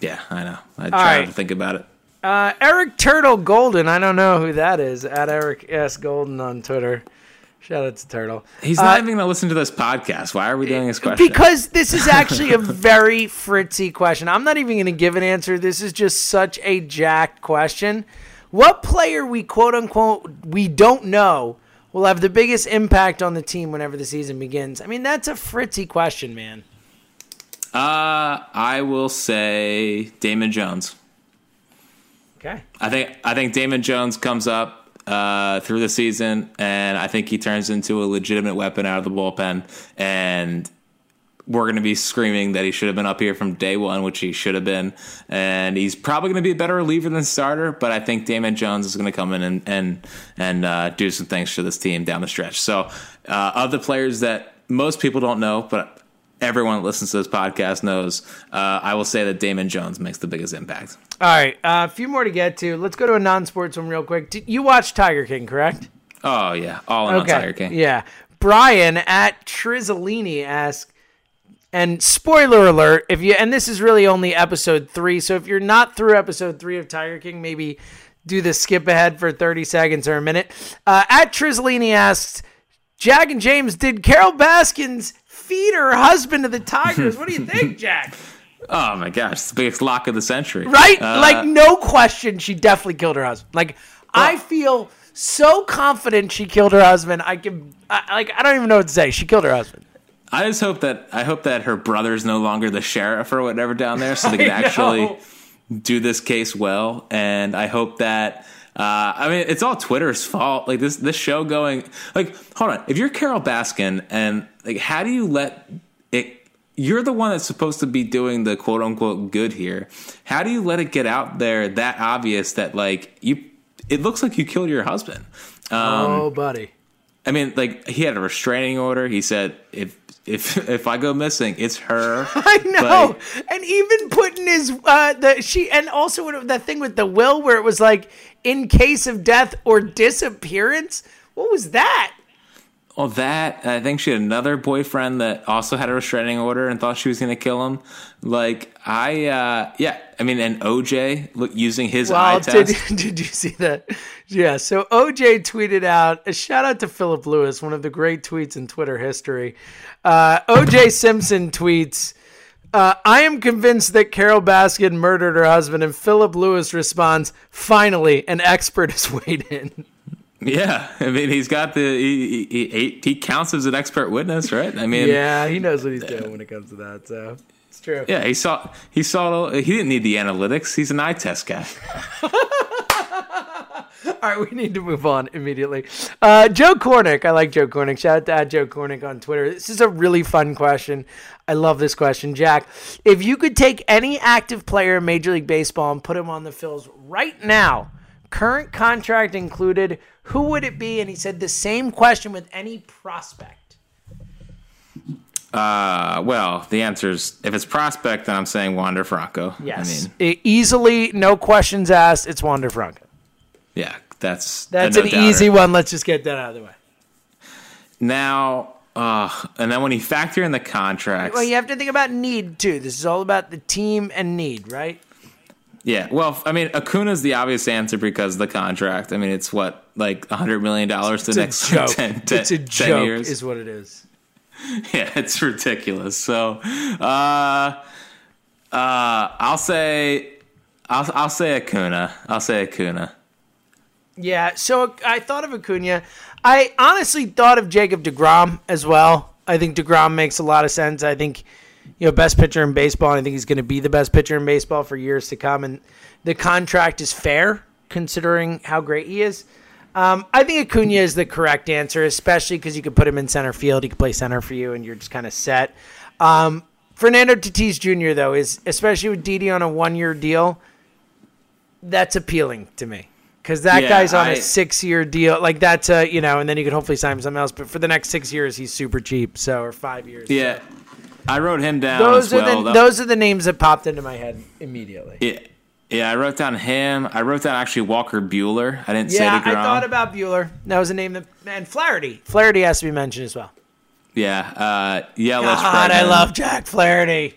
Yeah, I know. I try right. to think about it. Uh, Eric Turtle Golden. I don't know who that is. At Eric S. Golden on Twitter. Shout out to Turtle. He's not even going to listen to this podcast. Why are we doing this question? Because this is actually a *laughs* very fritzy question. I'm not even going to give an answer. This is just such a jacked question. What player we quote unquote we don't know will have the biggest impact on the team whenever the season begins? I mean, that's a fritzy question, man. Uh, I will say Damon Jones. Okay. I think I think Damon Jones comes up uh, through the season, and I think he turns into a legitimate weapon out of the bullpen. And we're going to be screaming that he should have been up here from day one, which he should have been. And he's probably going to be a better reliever than starter, but I think Damon Jones is going to come in and and and uh, do some things for this team down the stretch. So, uh, of the players that most people don't know, but everyone that listens to this podcast knows, uh, I will say that Damon Jones makes the biggest impact. All right, uh, a few more to get to. Let's go to a non-sports one real quick. Did you watch Tiger King, correct? Oh yeah, all in on Tiger King. Yeah. Brian at Trizolini asks, and spoiler alert, if you and this is really only episode three, so if you're not through episode three of Tiger King, maybe do the skip ahead for 30 seconds or a minute. Uh, at Trizolini asks, Jack and James, did Carole Baskins feed her husband to the Tigers? What do you think, *laughs* Jack? Oh my gosh, it's the biggest lock of the century. Right? Uh, like, no question, she definitely killed her husband. Like, I feel so confident she killed her husband. I can, I, like, I don't even know what to say. She killed her husband. I just hope that I hope that her brother's no longer the sheriff or whatever down there, so they *laughs* can actually do this case well. And I hope that uh, I mean it's all Twitter's fault. Like this this show going like hold on, if you're Carole Baskin and like how do you let it? You're the one that's supposed to be doing the quote unquote good here. How do you let it get out there that obvious that like you? It looks like you killed your husband. Um, oh, buddy. I mean, like he had a restraining order. He said, "If if *laughs* if I go missing, it's her." *laughs* I know, and even putting his uh, the she and also that thing with the will where it was like in case of death or disappearance. What was that? Well, that I think she had another boyfriend that also had a restraining order and thought she was going to kill him. Like I, uh yeah, I mean, and OJ look, using his eye Well, did, test. *laughs* did you see that? Yeah. So OJ tweeted out a shout out to Philip Lewis, one of the great tweets in Twitter history. Uh, OJ Simpson tweets. Uh, I am convinced that Carole Baskin murdered her husband, and Philip Lewis responds, "Finally, an expert has *laughs* weighed in." Yeah, *laughs* I mean, he's got the he, he, he, he counts as an expert witness, right? I mean, Yeah, he knows what he's doing when it comes to that. So it's true. yeah, he saw he saw he didn't need the analytics. He's an eye test guy. *laughs* All right, we need to move on immediately. Uh, Joe Cornick, I like Joe Cornick. Shout out to at Joe Cornick on Twitter. This is a really fun question. I love this question, Jack. If you could take any active player in Major League Baseball and put him on the Phils right now, current contract included, who would it be? And he said the same question with any prospect. Uh, well, the answer is if it's prospect, then I'm saying Wander Franco. Yes, I mean, E- easily, no questions asked. It's Wander Franco. yeah, that's That's a an no-doubter. easy one. Let's just get that out of the way. Now, uh, and then when you factor in the contracts, Well, you have to think about need too. This is all about the team and need, right? Yeah. Well, I mean, Acuna's the obvious answer because the contract. I mean, it's what like a hundred million dollars the next *laughs* joke. 10, 10 it's a 10 joke, years. is what it is. *laughs* yeah, it's ridiculous. So, uh, uh, I'll say, I'll, I'll say Acuna. I'll say Acuna. Yeah. So I thought of Acuna. I honestly thought of Jacob deGrom as well. I think deGrom makes a lot of sense. I think you know best pitcher in baseball. And I think he's going to be the best pitcher in baseball for years to come. And the contract is fair considering how great he is. Um, I think Acuna is the correct answer, especially because you could put him in center field. He could play center for you, and you're just kind of set. Um, Fernando Tatis Jr. though is especially with Didi on a one year deal. That's appealing to me because that Yeah, guy's on a I- six year deal. Like that's a you know, and then you could hopefully sign him something else. But for the next six years, he's super cheap. So or five years. Yeah, I wrote him down Those as are well. the That- those are the names that popped into my head immediately. yeah, yeah, I wrote down him. I wrote down actually Walker Buehler. I didn't Yeah, say I thought about Buehler. That was a name that and Flaherty. Flaherty has to be mentioned as well. yeah, uh, Yelich. God, I love Jack Flaherty.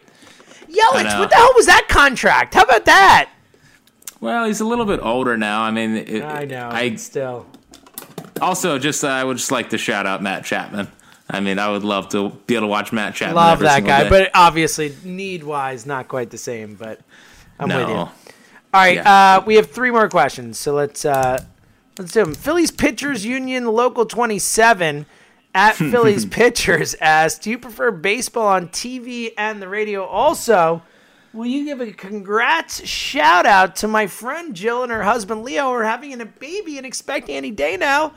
Yelich, what the hell was that contract? How about that? Well, he's a little bit older now. I mean, it, I know. I still. also just uh, I would just like to shout out Matt Chapman. I mean, I would love to be able to watch Matt Chapman. Love that guy, day. but obviously need wise, not quite the same. But I'm with you. All right, Yeah. uh, we have three more questions, so let's uh, let's do them. Phillies Pitchers Union Local 27 at *laughs* Phillies Pitchers asks, "Do you prefer baseball on TV and the radio? Also, will you give a congrats shout out to my friend Jill and her husband Leo who are having a baby and expecting any day now?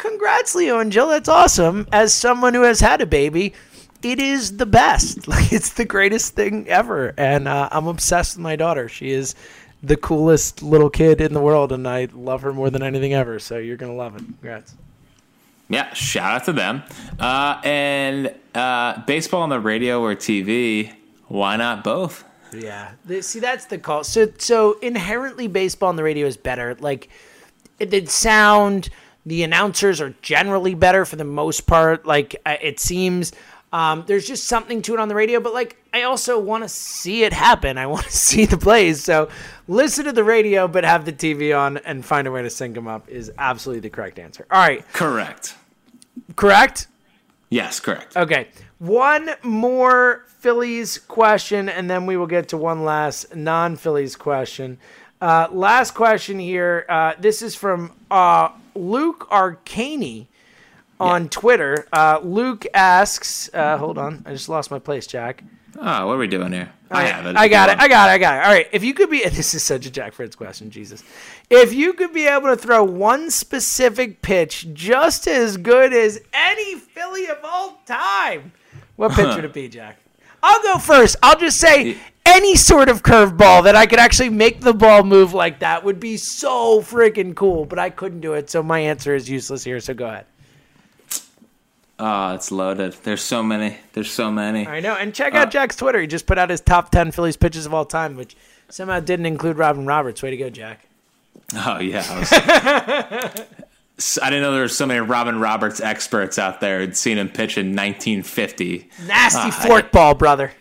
Congrats, Leo and Jill. That's awesome. As someone who has had a baby." it is the best. *laughs* Like it's the greatest thing ever, and uh, I'm obsessed with my daughter. She is the coolest little kid in the world, and I love her more than anything ever. So you're gonna love it. Congrats. Yeah, shout out to them. Uh, and uh, baseball on the radio or TV, why not both? Yeah. See, that's the call. So, so inherently, baseball on the radio is better. Like, it, it sound. The announcers are generally better for the most part. Like, uh, it seems. Um, there's just something to it on the radio, but like I also want to see it happen. I want to *laughs* see the plays. So listen to the radio, but have the TV on and find a way to sync them up is absolutely the correct answer. All right, Correct. correct. Yes, correct. Okay. One more Phillies question, and then we will get to one last non Phillies question. Uh, last question here. Uh, this is from uh, Luke Arcani on Twitter. Uh, Luke asks, uh, hold on, I just lost my place, Jack. Oh, what are we doing here? I have it. I got it. I got it. I got it. All right. If you could be, *laughs* this is such a Jack Fritz question, Jesus. If you could be able to throw one specific pitch just as good as any Philly of all time, what pitch *laughs* would it be, Jack? I'll go first. I'll just say any sort of curveball that I could actually make the ball move like that would be so freaking cool, but I couldn't do it. So my answer is useless here. So go ahead. Oh, it's loaded. There's so many. There's so many. I know. And check out Jack's Twitter. He just put out his top 10 Phillies pitches of all time, which somehow didn't include Robin Roberts. Way to go, Jack. Oh yeah. I, was- *laughs* I didn't know there were so many Robin Roberts experts out there. I'd seen him pitch in 1950. Nasty Ah, fork ball, brother.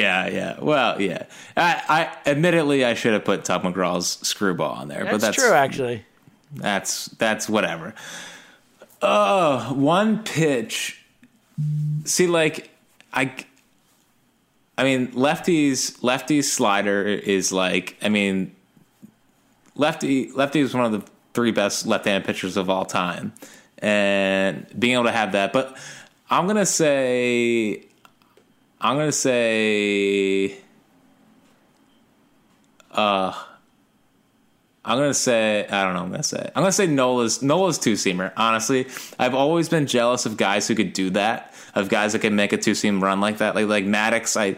Yeah, yeah. Well, yeah. I, I admittedly I should have put Tug McGraw's screwball on there, That's, but that's true, actually. That's that's whatever. Uh, one pitch. See, like I, I mean, lefties lefties slider is like I mean, lefty lefty is one of the three best left-handed pitchers of all time, and being able to have that. But I'm gonna say, I'm gonna say, uh. I'm gonna say I don't know. I'm gonna say I'm gonna say Nola's Nola's two seamer. Honestly, I've always been jealous of guys who could do that. Of guys that can make a two seam run like that. Like like Maddox. I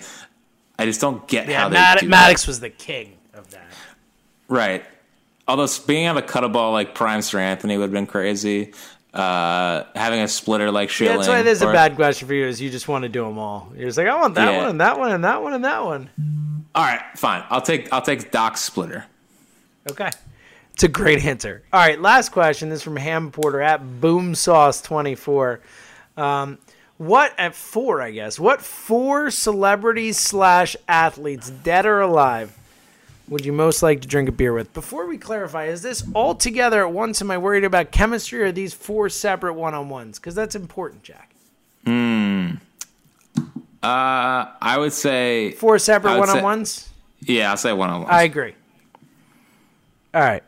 I just don't get Yeah, how they Mad- do Maddox was the king of that. that. Right. Although being able to cut a ball like Prime Seranthony would have been crazy. Uh, having a splitter like Schilling. Yeah, that's why there's a bad question for you is you just want to do them all. You're just like, I want that Yeah. one and that one and that one and that one. All right, fine. I'll take I'll take Doc's splitter. Okay. It's a great answer. All right, last question. This is from Ham Porter at Boomsauce24. Um, what at four, I guess. What four celebrities slash athletes, dead or alive, would you most like to drink a beer with? Before we clarify, is this all together at once? Am I worried about chemistry or are these four separate one on ones? Because that's important, Jack. Hmm. Uh, I would say Four separate one on ones. yeah. I'll say one on one. I agree. All right.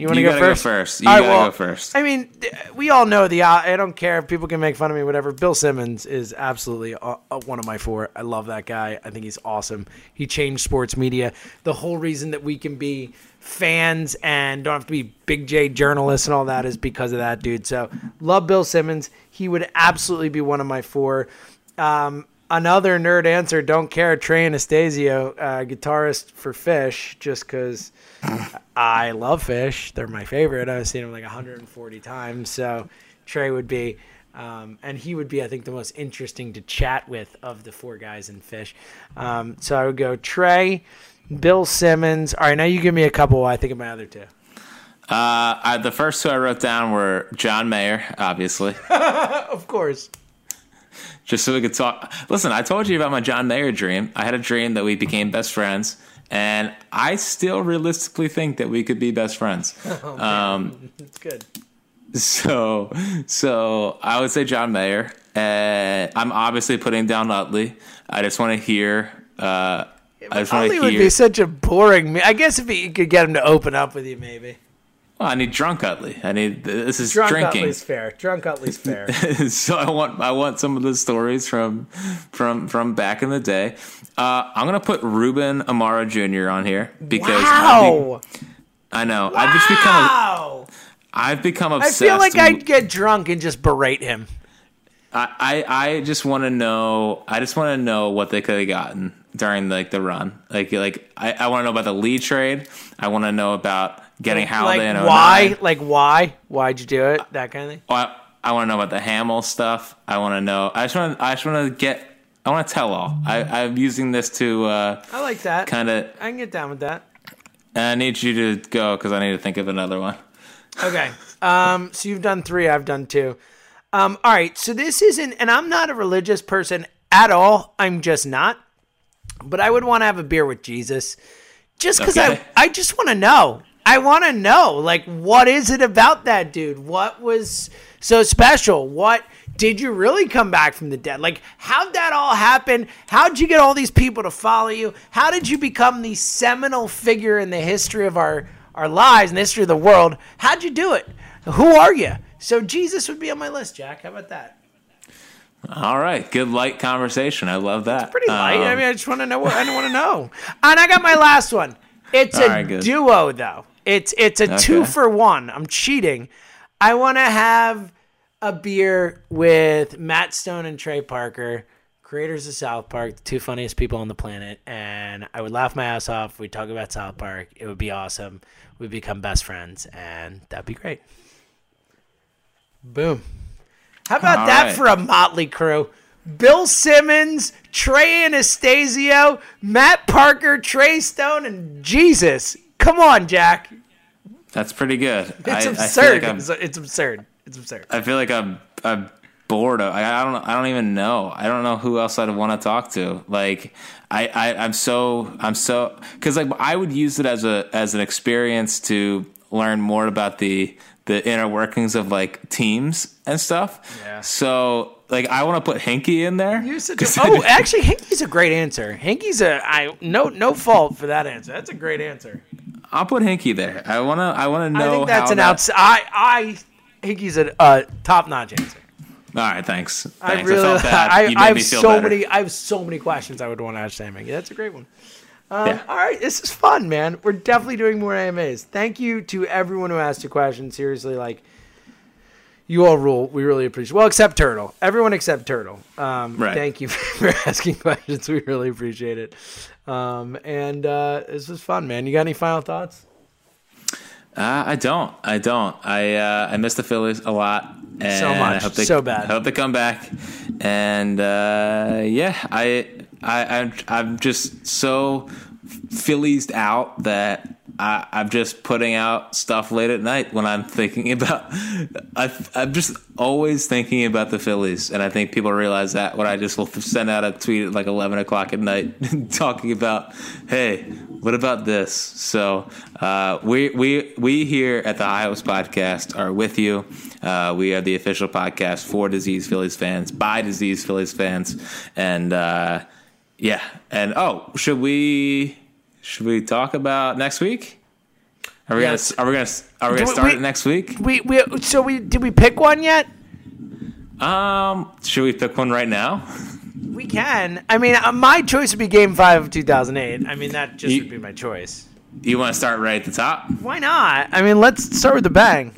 You want to go first? first. You All right, gotta well, go first. I mean, we all know the. Uh, I don't care if people can make fun of me, whatever. Bill Simmons is absolutely uh, uh, one of my four. I love that guy. I think he's awesome. He changed sports media. The whole reason that we can be fans and don't have to be big J journalists and all that is because of that dude. So love Bill Simmons. He would absolutely be one of my four. Um, another nerd answer. Don't care. Trey Anastasio, uh, guitarist for Phish, just because. I love Phish. They're my favorite. I've seen them like 140 times. So Trey would be, um, and he would be, I think, the most interesting to chat with of the four guys in Phish. Um, so I would go Trey, Bill Simmons. All right, now you give me a couple. I think of my other two. Uh, I, the first two I wrote down were John Mayer, obviously, *laughs* Of course. just so we could talk. Listen, I told you about my John Mayer dream. I had a dream that we became best friends, and I still realistically think that we could be best friends. *laughs* um, It's good. so, so I would say John Mayer. Uh, I'm obviously putting down Utley. I just want to hear. Uh, I just want to would hear. be such a boring. me- I guess if you could get him to open up with you, maybe. Well, I need drunk Utley. I need. This is Drunk drinking. Utley's fair. Drunk Utley's *laughs* fair. so I want I want some of the stories from from from back in the day. Uh, I'm gonna put Ruben Amaro Jr. on here because wow. I know I've just become Wow. I've become obsessed. I feel like I'd get drunk and just berate him. I, I, I just want to know. I just want to know what they could have gotten during like the run. Like like I, I want to know about the lead trade. I want to know about getting like Halladay. in why? 09. Like why? Why'd you do it? That kind of thing. I, I want to know about the Hamill stuff. I want to know. I just want. I just want to get. I want to tell all. I, I'm using this to uh, I like that. kind of. I can get down with that. I need you to go because I need to think of another one. Okay. Um, so you've done three, I've done two. Um, all right. So this isn't, and I'm not a religious person at all. I'm just not. But I would want to have a beer with Jesus just because Okay. I, I just want to know. I want to know, like, what is it about that dude? What was so special? What did you really come back from the dead? Like, how'd that all happen? How'd you get all these people to follow you? How did you become the seminal figure in the history of our, our lives and the history of the world? How'd you do it? Who are you? So, Jesus would be on my list, Jack. How about that? All right, good light conversation. I love that. Pretty light. I Um, mean, I just want to know what I want to know. And I got my last one. It's a right, duo though. It's it's a two for one. I'm cheating. I want to have a beer with Matt Stone and Trey Parker, creators of South Park, the two funniest people on the planet, and I would laugh my ass off. We'd talk about South Park. It would be awesome. We'd become best friends, and that'd be great. Boom. How about All that right. for a motley crew? Bill Simmons, Trey Anastasio, Matt Parker, Trey Stone, and Jesus. Come on, Jack. that's pretty good. It's I, I absurd. I'm, it's, it's absurd. It's absurd. I feel like I'm I'm bored. Of, I, I don't I don't even know. I don't know who else I'd want to talk to. Like I, I I'm so I'm so because like I would use it as a as an experience to learn more about the the inner workings of like teams and stuff. Yeah. So like I want to put Hinkie in there. A, oh, *laughs* actually, Hinkie's a great answer. Hinkie's a I no no fault for that answer. That's a great answer. I'll put Hinkie there. I wanna I wanna know. I think that's how an that- outs. I I Hinkie's a uh, top notch answer. All right, thanks. thanks. I really, felt bad. I, I have so better. many, I have so many questions I would want to ask Sam. Hinkie. That's a great one. Um, Yeah. All right, this is fun, man. We're definitely doing more AMAs. Thank you to everyone who asked a question. Seriously, like you all rule. We really appreciate. Well, except Turtle. Everyone except Turtle. Um, Right. Thank you *laughs* for asking questions. We really appreciate it. Um, and uh, this was fun, man. You got any final thoughts? Uh, I don't. I don't. I uh, I miss the Phillies a lot. And So much. I hope they, So bad. I hope they come back. And uh, yeah, I I I'm, I'm just so Phillies out that I, I'm just putting out stuff late at night when I'm thinking *laughs* about. I, I'm just always thinking about the Phillies, and I think people realize that when I just will send out a tweet at like 11 o'clock at night *laughs* talking about, hey, what about this? So uh, we we we here at the High Podcast are with you. Uh, we are the official podcast for Disease Phillies fans by Disease Phillies fans, and uh, yeah. And oh, should we should we talk about next week? Are we Yes. gonna are we gonna are we Do gonna start we- it next week? We we so we did we pick one yet? Um, should we pick one right now? We can. I mean, uh, my choice would be Game Five of 2008. I mean, that just You- would be my choice. You want to start right at the top? Why not? I mean, let's start with the bang.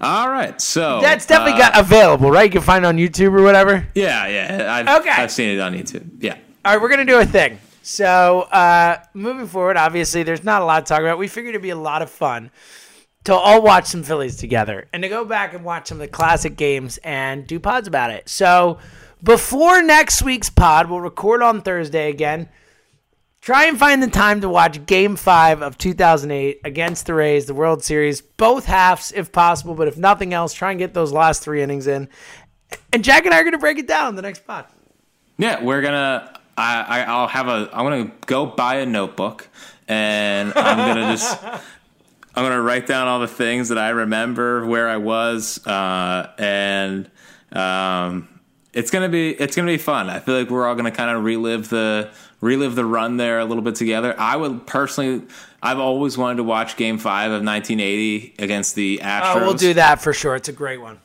All right, so That's definitely uh, got available, right? You can find it on YouTube or whatever. Yeah, yeah. I've, Okay. I've seen it on YouTube. Yeah. All right, we're gonna do a thing. So, uh, moving forward, obviously, there's not a lot to talk about. We figured it'd be a lot of fun to all watch some Phillies together and to go back and watch some of the classic games and do pods about it. So, before next week's pod, we'll record on Thursday again. Try and find the time to watch Game Five of 2008 against the Rays, the World Series, both halves if possible. But if nothing else, try and get those last three innings in. And Jack and I are gonna break it down in the next pod. Yeah, we're gonna. I, I I'll have a. I'm gonna go buy a notebook, and I'm gonna just. *laughs* I'm gonna write down all the things that I remember where I was, uh, and um, it's gonna be it's gonna be fun. I feel like we're all gonna kind of relive the relive the run there a little bit together. I would personally. I've always wanted to watch Game Five of 1980 against the Astros. Oh, we'll do that for sure. It's a great one.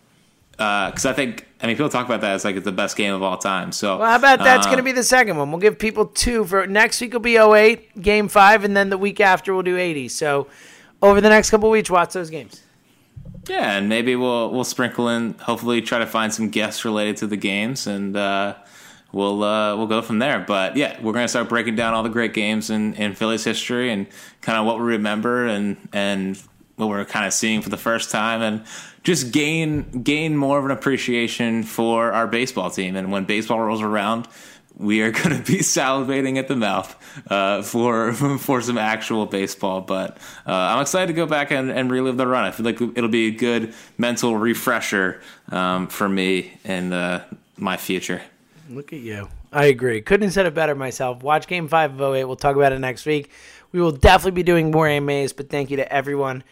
Because I think I mean people talk about that as like it's the best game of all time. So Well, how about that's uh, going to be the second one? We'll give people two for next week. Will be 08 game five, and then the week after we'll do 80. So over the next couple weeks, watch those games. Yeah, and maybe we'll we'll sprinkle in. Hopefully, try to find some guests related to the games, and uh, we'll uh, we'll go from there. But yeah, we're gonna start breaking down all the great games in, in Philly's history and kind of what we remember and and what we're kind of seeing for the first time, and just gain gain more of an appreciation for our baseball team. And when baseball rolls around, we are *laughs* going to be salivating at the mouth uh, for *laughs* for some actual baseball. But uh, I'm excited to go back and, and, relive the run. I feel like it'll be a good mental refresher um, for me and uh, my future. Look at you. I agree. Couldn't have said it better myself. Watch Game 5 of 08. We'll talk about it next week. We will definitely be doing more AMAs, but thank you to everyone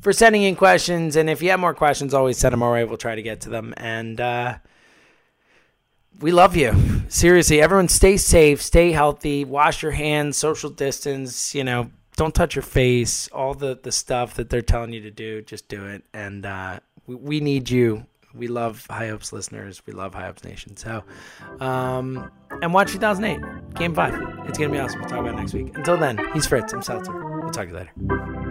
for sending in questions. And if you have more questions, always send them our way. We'll try to get to them. And, uh, we love you. Seriously, everyone stay safe, stay healthy, wash your hands, social distance, you know, don't touch your face, all the, the stuff that they're telling you to do, just do it. And uh, we, we need you. We love High Hopes listeners. We love High Hopes Nation. So, um, and watch 2008, Game 5. It's going to be awesome. We'll talk about it next week. Until then, he's Fritz. I'm Seltzer. We'll talk to you later.